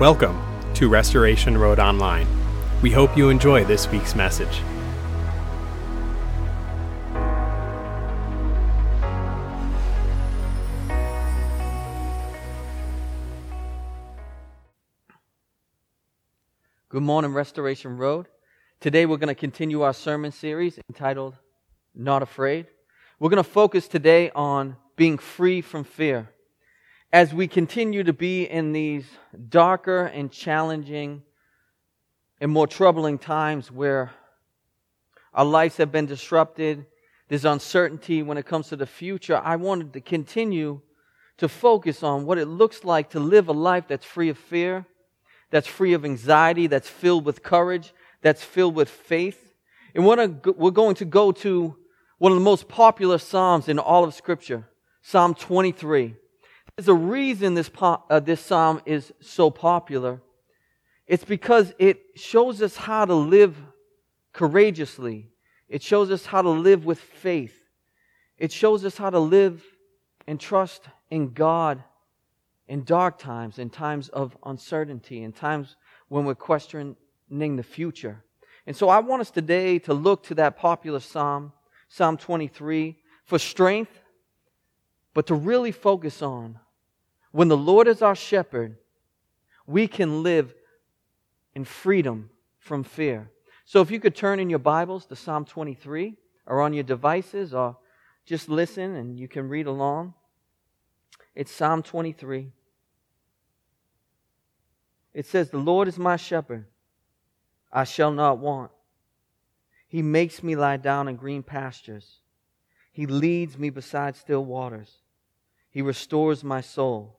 Welcome to Restoration Road Online. We hope you enjoy this week's message. Good morning, Restoration Road. Today we're going to continue our sermon series entitled Not Afraid. We're going to focus today on being free from fear. As we continue to be in these darker and challenging and more troubling times where our lives have been disrupted, there's uncertainty when it comes to the future, I wanted to continue to focus on what it looks like to live a life that's free of fear, that's free of anxiety, that's filled with courage, that's filled with faith. And we're going to go to one of the most popular Psalms in all of Scripture, Psalm 23. There's a reason this, uh, this Psalm is so popular. It's because it shows us how to live courageously. It shows us how to live with faith. It shows us how to live and trust in God in dark times, in times of uncertainty, in times when we're questioning the future. And so I want us today to look to that popular Psalm, Psalm 23, for strength, but to really focus on when the Lord is our shepherd, we can live in freedom from fear. So if you could turn in your Bibles to Psalm 23 or on your devices or just listen and you can read along. It's Psalm 23. It says, The Lord is my shepherd, I shall not want. He makes me lie down in green pastures. He leads me beside still waters. He restores my soul.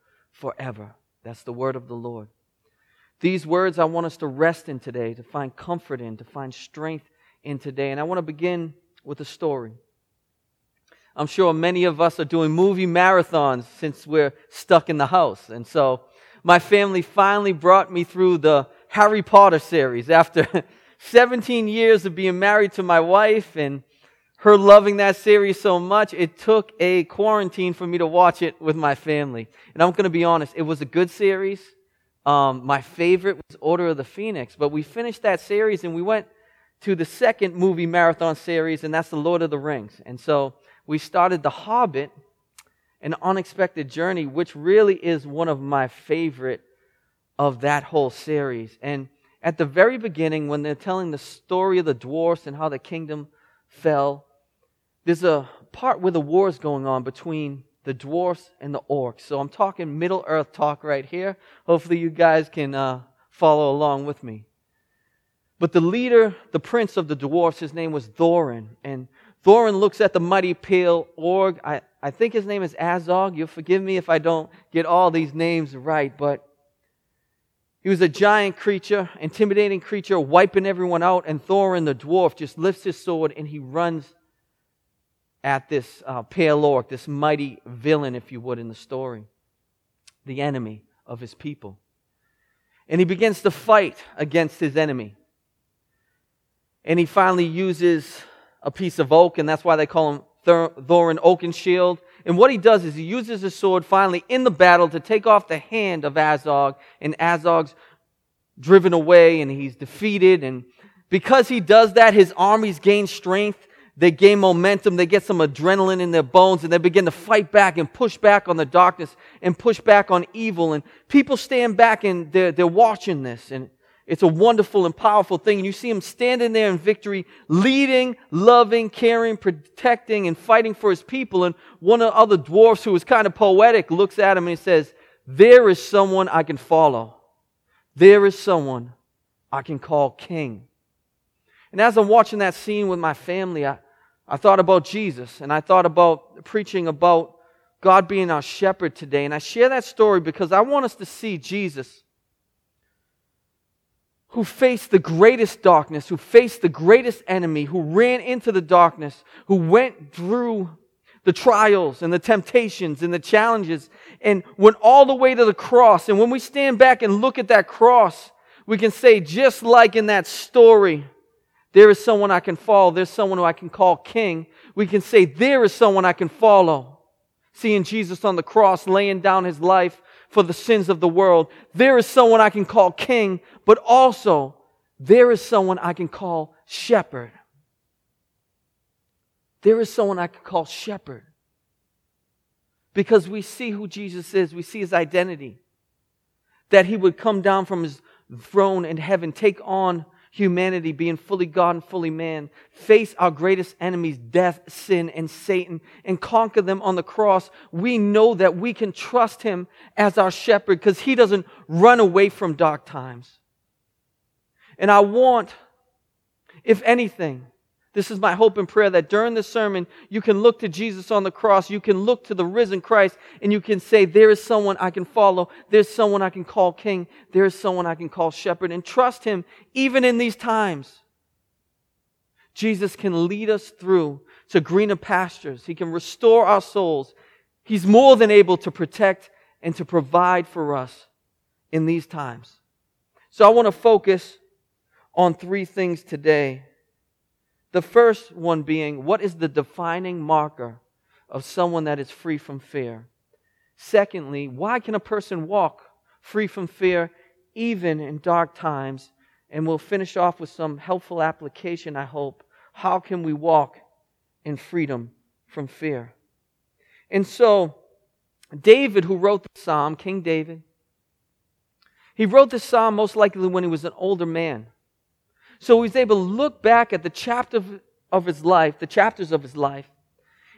forever. That's the word of the Lord. These words I want us to rest in today, to find comfort in, to find strength in today. And I want to begin with a story. I'm sure many of us are doing movie marathons since we're stuck in the house. And so my family finally brought me through the Harry Potter series after 17 years of being married to my wife and her loving that series so much, it took a quarantine for me to watch it with my family. And I'm going to be honest, it was a good series. Um, my favorite was Order of the Phoenix, but we finished that series and we went to the second movie marathon series, and that's The Lord of the Rings. And so we started The Hobbit, an unexpected journey, which really is one of my favorite of that whole series. And at the very beginning, when they're telling the story of the dwarfs and how the kingdom fell, there's a part where the war is going on between the dwarfs and the orcs. So I'm talking Middle Earth talk right here. Hopefully, you guys can uh, follow along with me. But the leader, the prince of the dwarfs, his name was Thorin. And Thorin looks at the mighty pale orc. I, I think his name is Azog. You'll forgive me if I don't get all these names right, but he was a giant creature, intimidating creature, wiping everyone out. And Thorin, the dwarf, just lifts his sword and he runs at this uh, orc, this mighty villain, if you would, in the story, the enemy of his people. And he begins to fight against his enemy. And he finally uses a piece of oak, and that's why they call him Thorin Oakenshield. And what he does is he uses his sword finally in the battle to take off the hand of Azog, and Azog's driven away and he's defeated. And because he does that, his armies gain strength they gain momentum, they get some adrenaline in their bones, and they begin to fight back and push back on the darkness and push back on evil. And people stand back and they're, they're watching this. And it's a wonderful and powerful thing. And you see him standing there in victory, leading, loving, caring, protecting, and fighting for his people. And one of the other dwarfs who is kind of poetic looks at him and he says, There is someone I can follow. There is someone I can call king. And as I'm watching that scene with my family, I, I thought about Jesus and I thought about preaching about God being our shepherd today. And I share that story because I want us to see Jesus who faced the greatest darkness, who faced the greatest enemy, who ran into the darkness, who went through the trials and the temptations and the challenges and went all the way to the cross. And when we stand back and look at that cross, we can say, just like in that story, there is someone I can follow. There's someone who I can call king. We can say, there is someone I can follow. Seeing Jesus on the cross, laying down his life for the sins of the world. There is someone I can call king, but also there is someone I can call shepherd. There is someone I can call shepherd. Because we see who Jesus is, we see his identity. That he would come down from his throne in heaven, take on humanity, being fully God and fully man, face our greatest enemies, death, sin, and Satan, and conquer them on the cross, we know that we can trust him as our shepherd because he doesn't run away from dark times. And I want, if anything, this is my hope and prayer that during the sermon, you can look to Jesus on the cross, you can look to the risen Christ, and you can say, There is someone I can follow, there's someone I can call king, there is someone I can call shepherd, and trust him even in these times. Jesus can lead us through to greener pastures, he can restore our souls. He's more than able to protect and to provide for us in these times. So I want to focus on three things today. The first one being, what is the defining marker of someone that is free from fear? Secondly, why can a person walk free from fear even in dark times? And we'll finish off with some helpful application, I hope. How can we walk in freedom from fear? And so, David, who wrote the psalm, King David, he wrote this psalm most likely when he was an older man. So he's able to look back at the chapter of his life, the chapters of his life,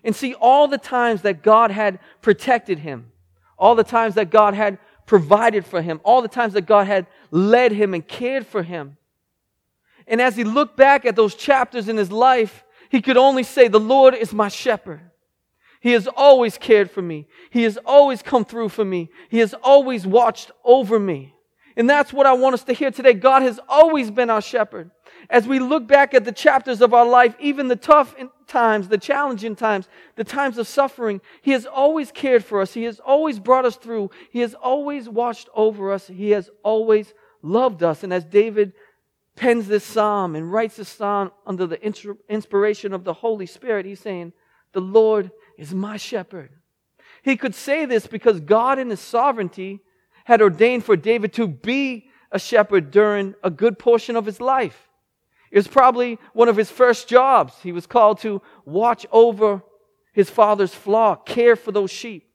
and see all the times that God had protected him, all the times that God had provided for him, all the times that God had led him and cared for him. And as he looked back at those chapters in his life, he could only say, The Lord is my shepherd. He has always cared for me. He has always come through for me. He has always watched over me. And that's what I want us to hear today. God has always been our shepherd. As we look back at the chapters of our life, even the tough times, the challenging times, the times of suffering, He has always cared for us. He has always brought us through. He has always watched over us. He has always loved us. And as David pens this psalm and writes this psalm under the inspiration of the Holy Spirit, he's saying, The Lord is my shepherd. He could say this because God in His sovereignty had ordained for David to be a shepherd during a good portion of his life. It was probably one of his first jobs. He was called to watch over his father's flock, care for those sheep.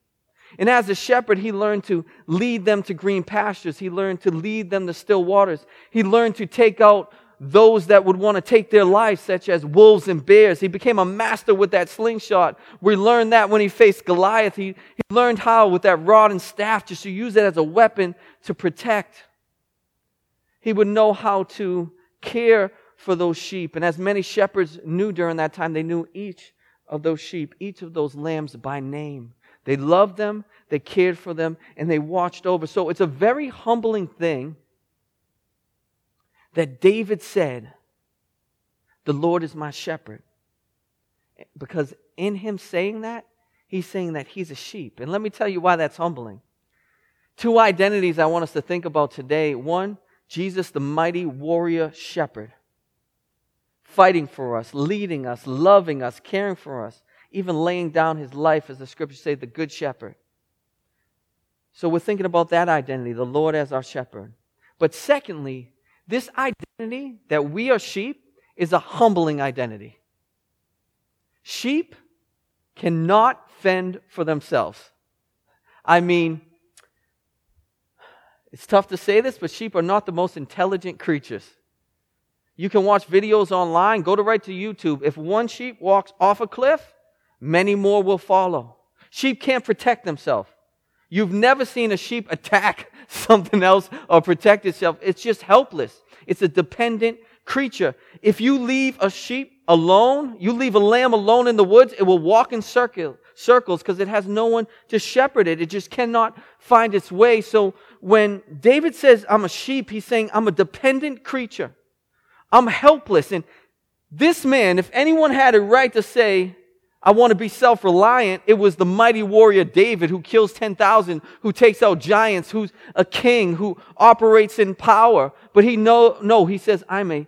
And as a shepherd, he learned to lead them to green pastures. He learned to lead them to still waters. He learned to take out those that would want to take their lives, such as wolves and bears. He became a master with that slingshot. We learned that when he faced Goliath. He, he learned how, with that rod and staff, just to use it as a weapon to protect. He would know how to care for those sheep. And as many shepherds knew during that time, they knew each of those sheep, each of those lambs by name. They loved them, they cared for them, and they watched over. So it's a very humbling thing that David said, The Lord is my shepherd. Because in him saying that, he's saying that he's a sheep. And let me tell you why that's humbling. Two identities I want us to think about today. One, Jesus, the mighty warrior shepherd, fighting for us, leading us, loving us, caring for us, even laying down his life, as the scriptures say, the good shepherd. So we're thinking about that identity, the Lord as our shepherd. But secondly, this identity that we are sheep is a humbling identity. Sheep cannot fend for themselves. I mean, it's tough to say this, but sheep are not the most intelligent creatures. You can watch videos online, go to right to YouTube. If one sheep walks off a cliff, many more will follow. Sheep can't protect themselves. You've never seen a sheep attack something else or protect itself. It's just helpless. It's a dependent creature. If you leave a sheep alone, you leave a lamb alone in the woods, it will walk in circle, circles because it has no one to shepherd it. It just cannot find its way. So when David says, I'm a sheep, he's saying, I'm a dependent creature. I'm helpless. And this man, if anyone had a right to say, I want to be self reliant, it was the mighty warrior David who kills 10,000, who takes out giants, who's a king, who operates in power. But he no, no, he says, I'm a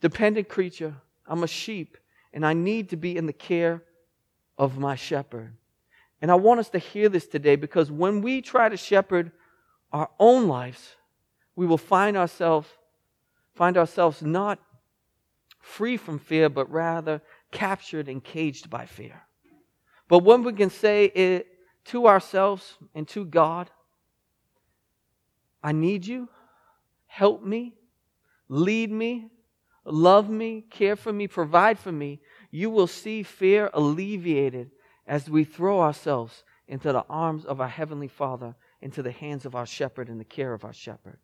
dependent creature. I'm a sheep, and I need to be in the care of my shepherd. And I want us to hear this today because when we try to shepherd our own lives, we will find ourselves find ourselves not free from fear, but rather captured and caged by fear. But when we can say it to ourselves and to God, I need you, help me, lead me, love me, care for me, provide for me, you will see fear alleviated as we throw ourselves into the arms of our Heavenly Father, into the hands of our shepherd and the care of our shepherd.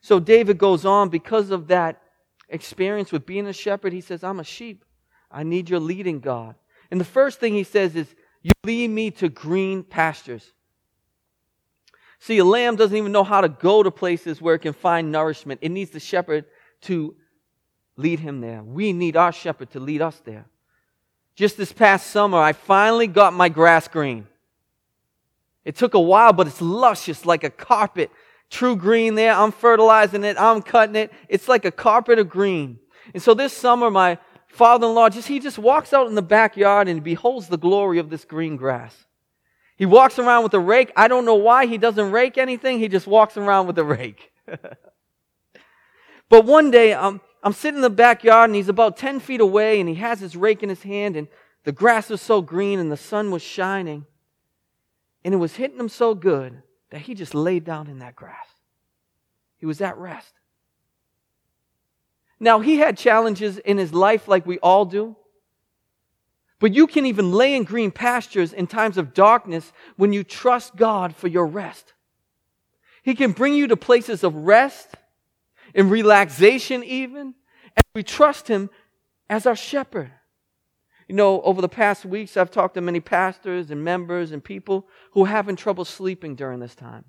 So David goes on because of that experience with being a shepherd. He says, I'm a sheep. I need your leading, God. And the first thing he says is, You lead me to green pastures. See, a lamb doesn't even know how to go to places where it can find nourishment. It needs the shepherd to lead him there. We need our shepherd to lead us there. Just this past summer, I finally got my grass green. It took a while, but it's luscious like a carpet. True green there. I'm fertilizing it. I'm cutting it. It's like a carpet of green. And so this summer, my father-in-law just, he just walks out in the backyard and beholds the glory of this green grass. He walks around with a rake. I don't know why he doesn't rake anything. He just walks around with a rake. but one day, I'm, I'm sitting in the backyard and he's about 10 feet away and he has his rake in his hand and the grass was so green and the sun was shining. And it was hitting him so good that he just laid down in that grass. He was at rest. Now, he had challenges in his life like we all do. But you can even lay in green pastures in times of darkness when you trust God for your rest. He can bring you to places of rest and relaxation, even, and we trust Him as our shepherd. You know, over the past weeks, I've talked to many pastors and members and people who are having trouble sleeping during this time.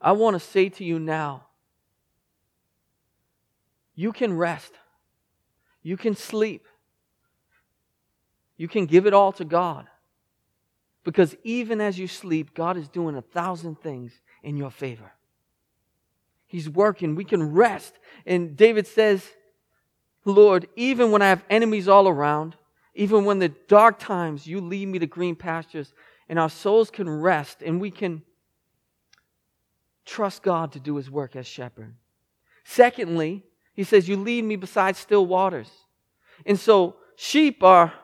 I want to say to you now you can rest. You can sleep. You can give it all to God. Because even as you sleep, God is doing a thousand things in your favor. He's working. We can rest. And David says, Lord, even when I have enemies all around, even when the dark times, you lead me to green pastures, and our souls can rest and we can trust God to do his work as shepherd. Secondly, he says, You lead me beside still waters. And so sheep are,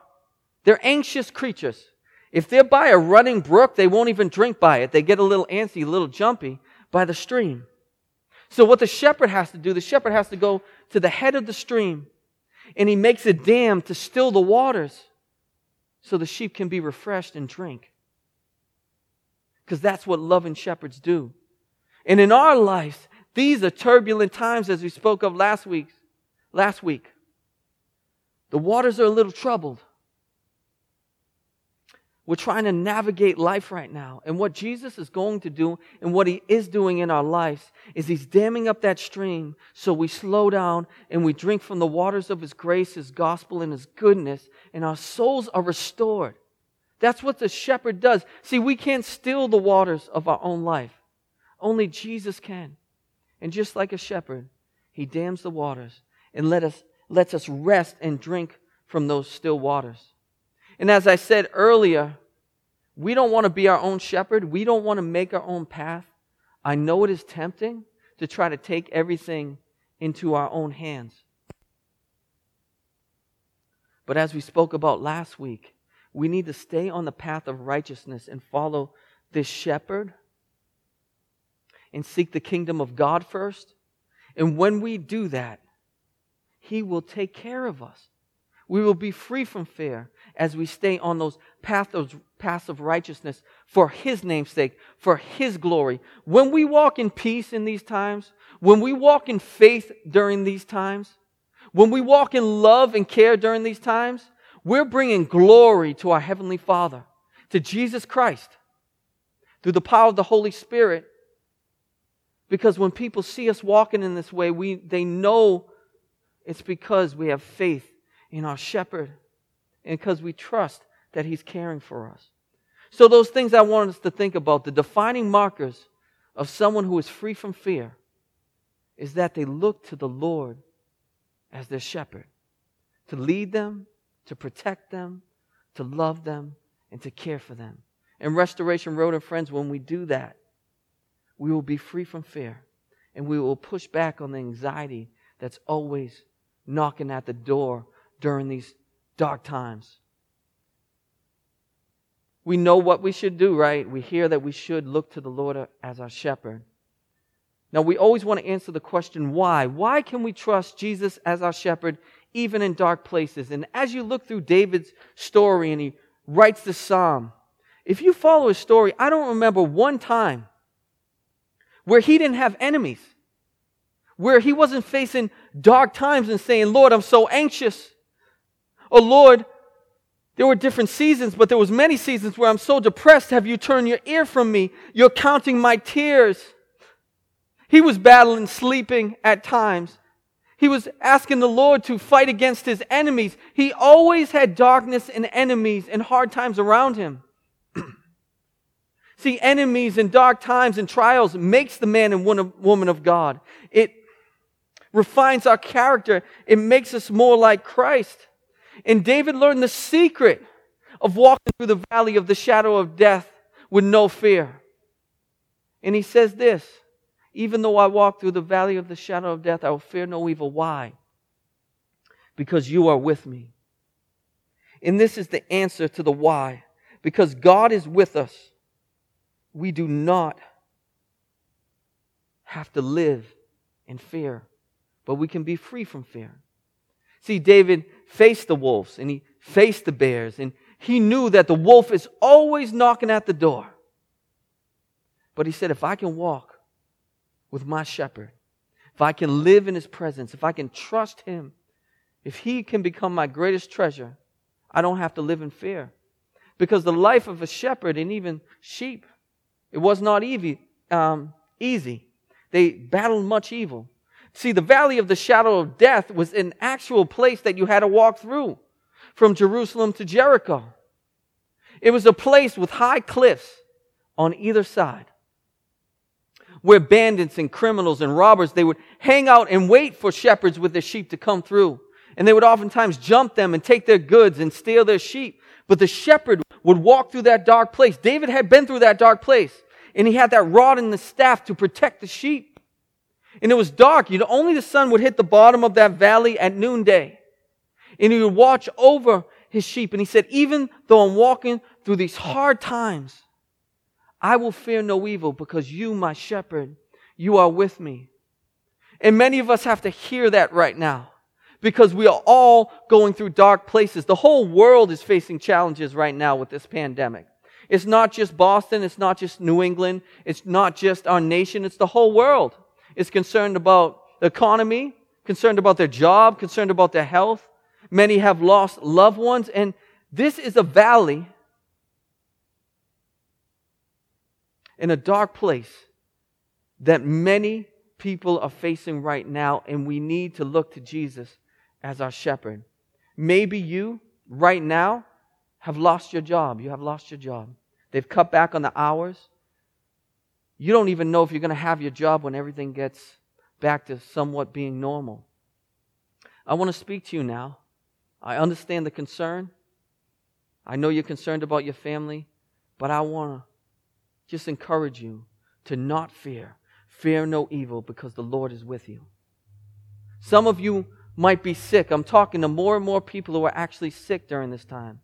they're anxious creatures. If they're by a running brook, they won't even drink by it. They get a little antsy, a little jumpy by the stream. So what the shepherd has to do, the shepherd has to go to the head of the stream and he makes a dam to still the waters so the sheep can be refreshed and drink. Because that's what loving shepherds do. And in our lives, these are turbulent times as we spoke of last week. Last week. The waters are a little troubled. We're trying to navigate life right now. And what Jesus is going to do and what he is doing in our lives is he's damming up that stream so we slow down and we drink from the waters of his grace, his gospel, and his goodness, and our souls are restored. That's what the shepherd does. See, we can't still the waters of our own life. Only Jesus can. And just like a shepherd, he dams the waters and let us, lets us rest and drink from those still waters. And as I said earlier, we don't want to be our own shepherd. We don't want to make our own path. I know it is tempting to try to take everything into our own hands. But as we spoke about last week, we need to stay on the path of righteousness and follow this shepherd and seek the kingdom of God first. And when we do that, He will take care of us. We will be free from fear as we stay on those paths of, paths of righteousness for His name's sake, for His glory. When we walk in peace in these times, when we walk in faith during these times, when we walk in love and care during these times, we're bringing glory to our Heavenly Father, to Jesus Christ, through the power of the Holy Spirit. Because when people see us walking in this way, we, they know it's because we have faith in our shepherd and because we trust that he's caring for us. So, those things I want us to think about, the defining markers of someone who is free from fear, is that they look to the Lord as their shepherd to lead them, to protect them, to love them, and to care for them. In Restoration Road and Friends, when we do that, we will be free from fear and we will push back on the anxiety that's always knocking at the door during these dark times. We know what we should do, right? We hear that we should look to the Lord as our shepherd. Now, we always want to answer the question why? Why can we trust Jesus as our shepherd even in dark places? And as you look through David's story and he writes the psalm, if you follow his story, I don't remember one time where he didn't have enemies, where he wasn't facing dark times and saying, Lord, I'm so anxious. Oh Lord, there were different seasons, but there was many seasons where I'm so depressed. Have you turned your ear from me? You're counting my tears. He was battling sleeping at times. He was asking the Lord to fight against his enemies. He always had darkness and enemies and hard times around him. See, enemies and dark times and trials makes the man and woman of God. It refines our character. It makes us more like Christ. And David learned the secret of walking through the valley of the shadow of death with no fear. And he says this even though I walk through the valley of the shadow of death, I will fear no evil. Why? Because you are with me. And this is the answer to the why. Because God is with us, we do not have to live in fear, but we can be free from fear. See, David faced the wolves and he faced the bears, and he knew that the wolf is always knocking at the door. But he said, If I can walk with my shepherd, if I can live in his presence, if I can trust him, if he can become my greatest treasure, I don't have to live in fear. Because the life of a shepherd and even sheep, it was not easy. Um, easy. They battled much evil. See, the valley of the shadow of death was an actual place that you had to walk through from Jerusalem to Jericho. It was a place with high cliffs on either side where bandits and criminals and robbers, they would hang out and wait for shepherds with their sheep to come through. And they would oftentimes jump them and take their goods and steal their sheep. But the shepherd would walk through that dark place. David had been through that dark place and he had that rod and the staff to protect the sheep. And it was dark. You know, only the sun would hit the bottom of that valley at noonday. And he would watch over his sheep. And he said, even though I'm walking through these hard times, I will fear no evil because you, my shepherd, you are with me. And many of us have to hear that right now because we are all going through dark places. The whole world is facing challenges right now with this pandemic. It's not just Boston, it's not just New England, it's not just our nation, it's the whole world. It's concerned about the economy, concerned about their job, concerned about their health. Many have lost loved ones, and this is a valley in a dark place that many people are facing right now, and we need to look to Jesus as our shepherd. Maybe you, right now, have lost your job. You have lost your job. They've cut back on the hours. You don't even know if you're going to have your job when everything gets back to somewhat being normal. I want to speak to you now. I understand the concern. I know you're concerned about your family, but I want to just encourage you to not fear. Fear no evil because the Lord is with you. Some of you might be sick. I'm talking to more and more people who are actually sick during this time.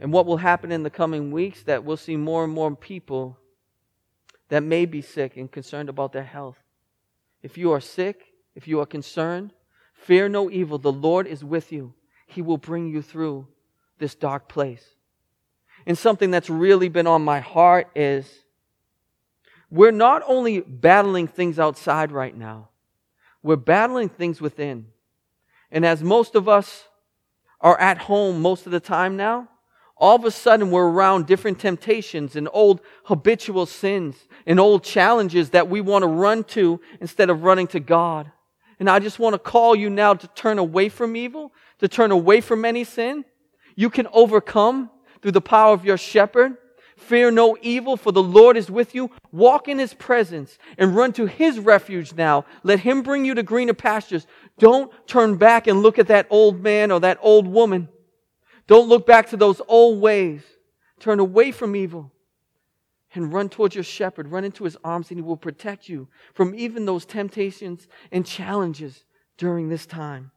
And what will happen in the coming weeks that we'll see more and more people that may be sick and concerned about their health. If you are sick, if you are concerned, fear no evil. The Lord is with you. He will bring you through this dark place. And something that's really been on my heart is we're not only battling things outside right now, we're battling things within. And as most of us are at home most of the time now, all of a sudden we're around different temptations and old habitual sins and old challenges that we want to run to instead of running to God. And I just want to call you now to turn away from evil, to turn away from any sin. You can overcome through the power of your shepherd. Fear no evil, for the Lord is with you. Walk in his presence and run to his refuge now. Let him bring you to greener pastures. Don't turn back and look at that old man or that old woman. Don't look back to those old ways. Turn away from evil and run towards your shepherd. Run into his arms and he will protect you from even those temptations and challenges during this time.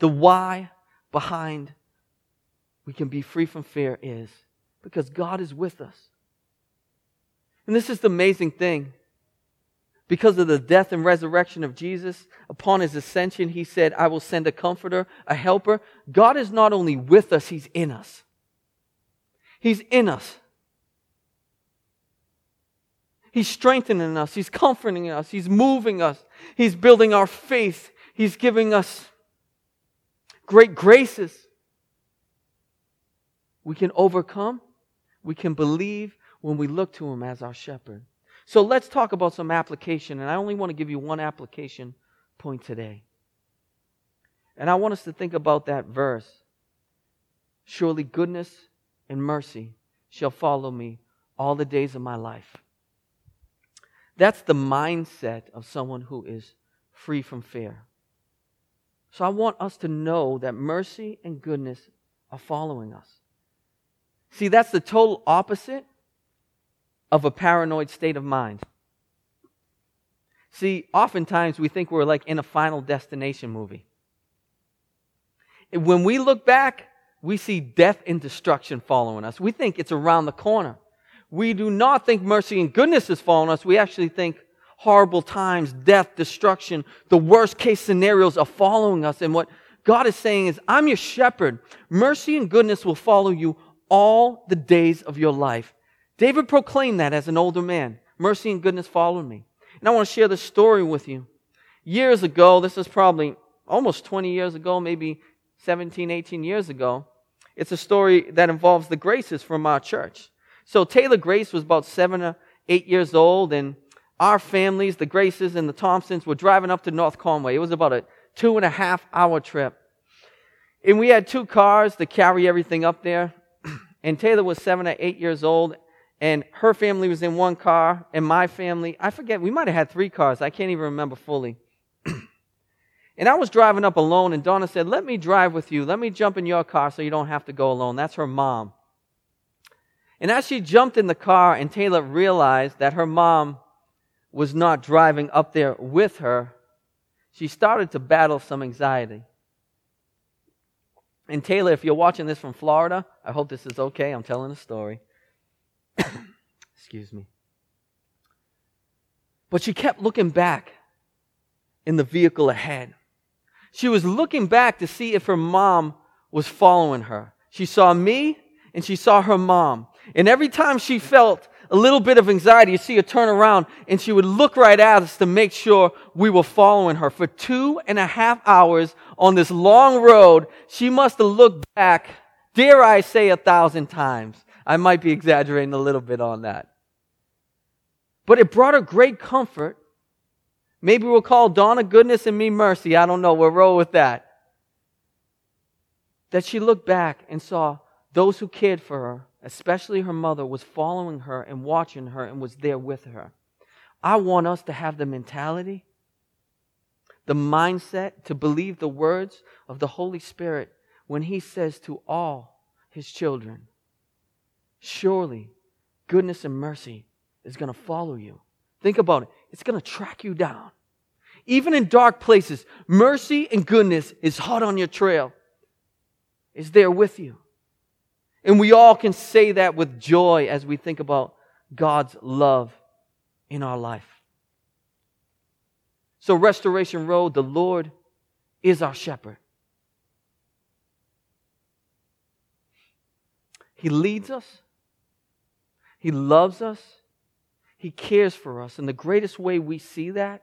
The why behind we can be free from fear is because God is with us. And this is the amazing thing. Because of the death and resurrection of Jesus, upon his ascension, he said, I will send a comforter, a helper. God is not only with us, he's in us. He's in us. He's strengthening us. He's comforting us. He's moving us. He's building our faith. He's giving us great graces. We can overcome. We can believe when we look to Him as our shepherd. So let's talk about some application. And I only want to give you one application point today. And I want us to think about that verse. Surely goodness and mercy shall follow me all the days of my life. That's the mindset of someone who is free from fear. So I want us to know that mercy and goodness are following us. See, that's the total opposite of a paranoid state of mind. See, oftentimes we think we're like in a final destination movie. When we look back, we see death and destruction following us. We think it's around the corner. We do not think mercy and goodness is following us. We actually think horrible times, death, destruction, the worst case scenarios are following us. And what God is saying is, I'm your shepherd. Mercy and goodness will follow you all the days of your life. David proclaimed that as an older man. Mercy and goodness followed me. And I want to share this story with you. Years ago, this is probably almost 20 years ago, maybe 17, 18 years ago. It's a story that involves the Graces from our church. So Taylor Grace was about seven or eight years old, and our families, the Graces and the Thompsons, were driving up to North Conway. It was about a two and a half hour trip. And we had two cars to carry everything up there. And Taylor was seven or eight years old, and her family was in one car, and my family, I forget, we might have had three cars. I can't even remember fully. and I was driving up alone, and Donna said, Let me drive with you. Let me jump in your car so you don't have to go alone. That's her mom. And as she jumped in the car, and Taylor realized that her mom was not driving up there with her, she started to battle some anxiety. And Taylor, if you're watching this from Florida, I hope this is okay. I'm telling a story. Excuse me. But she kept looking back in the vehicle ahead. She was looking back to see if her mom was following her. She saw me and she saw her mom. And every time she felt a little bit of anxiety, you see her turn around and she would look right at us to make sure we were following her. For two and a half hours on this long road, she must have looked back, dare I say, a thousand times. I might be exaggerating a little bit on that. But it brought her great comfort. Maybe we'll call Donna goodness and me mercy. I don't know. We'll roll with that. That she looked back and saw those who cared for her especially her mother, was following her and watching her and was there with her. I want us to have the mentality, the mindset to believe the words of the Holy Spirit when He says to all His children, Surely goodness and mercy is going to follow you. Think about it, it's going to track you down. Even in dark places, mercy and goodness is hot on your trail, is there with you. And we all can say that with joy as we think about God's love in our life. So, Restoration Road, the Lord is our shepherd. He leads us, He loves us, He cares for us. And the greatest way we see that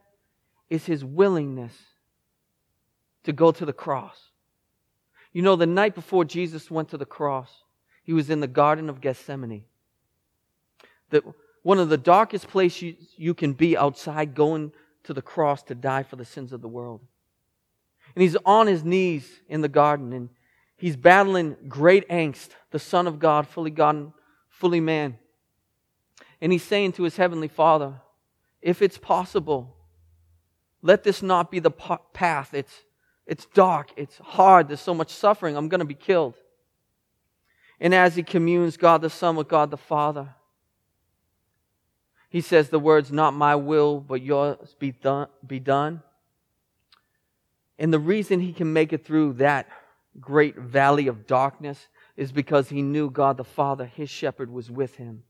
is His willingness to go to the cross. You know, the night before Jesus went to the cross, he was in the Garden of Gethsemane. That one of the darkest places you can be outside going to the cross to die for the sins of the world. And he's on his knees in the garden and he's battling great angst, the Son of God, fully God and fully man. And he's saying to his heavenly Father, if it's possible, let this not be the path. It's, it's dark. It's hard. There's so much suffering. I'm going to be killed. And as he communes God the Son with God the Father, he says the words, Not my will, but yours be done. Be done. And the reason he can make it through that great valley of darkness is because he knew God the Father, his shepherd, was with him,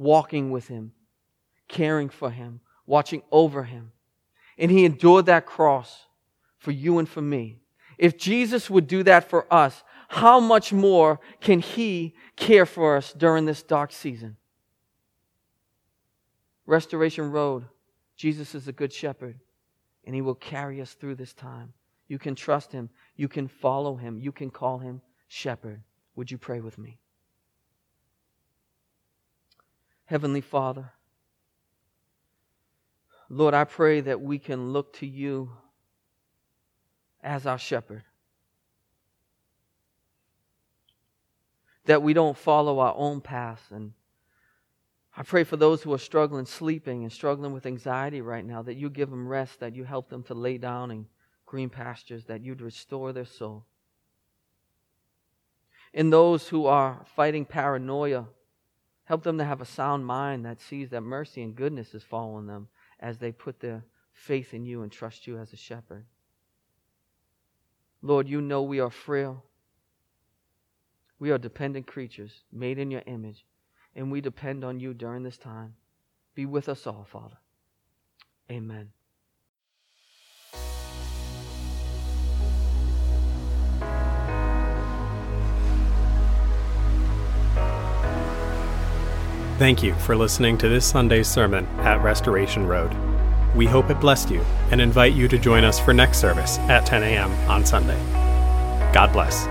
walking with him, caring for him, watching over him. And he endured that cross for you and for me. If Jesus would do that for us, how much more can he care for us during this dark season? Restoration Road, Jesus is a good shepherd, and he will carry us through this time. You can trust him. You can follow him. You can call him shepherd. Would you pray with me? Heavenly Father, Lord, I pray that we can look to you as our shepherd. That we don't follow our own paths. And I pray for those who are struggling sleeping and struggling with anxiety right now, that you give them rest, that you help them to lay down in green pastures, that you'd restore their soul. In those who are fighting paranoia, help them to have a sound mind that sees that mercy and goodness is following them as they put their faith in you and trust you as a shepherd. Lord, you know we are frail. We are dependent creatures made in your image, and we depend on you during this time. Be with us all, Father. Amen. Thank you for listening to this Sunday's sermon at Restoration Road. We hope it blessed you and invite you to join us for next service at 10 a.m. on Sunday. God bless.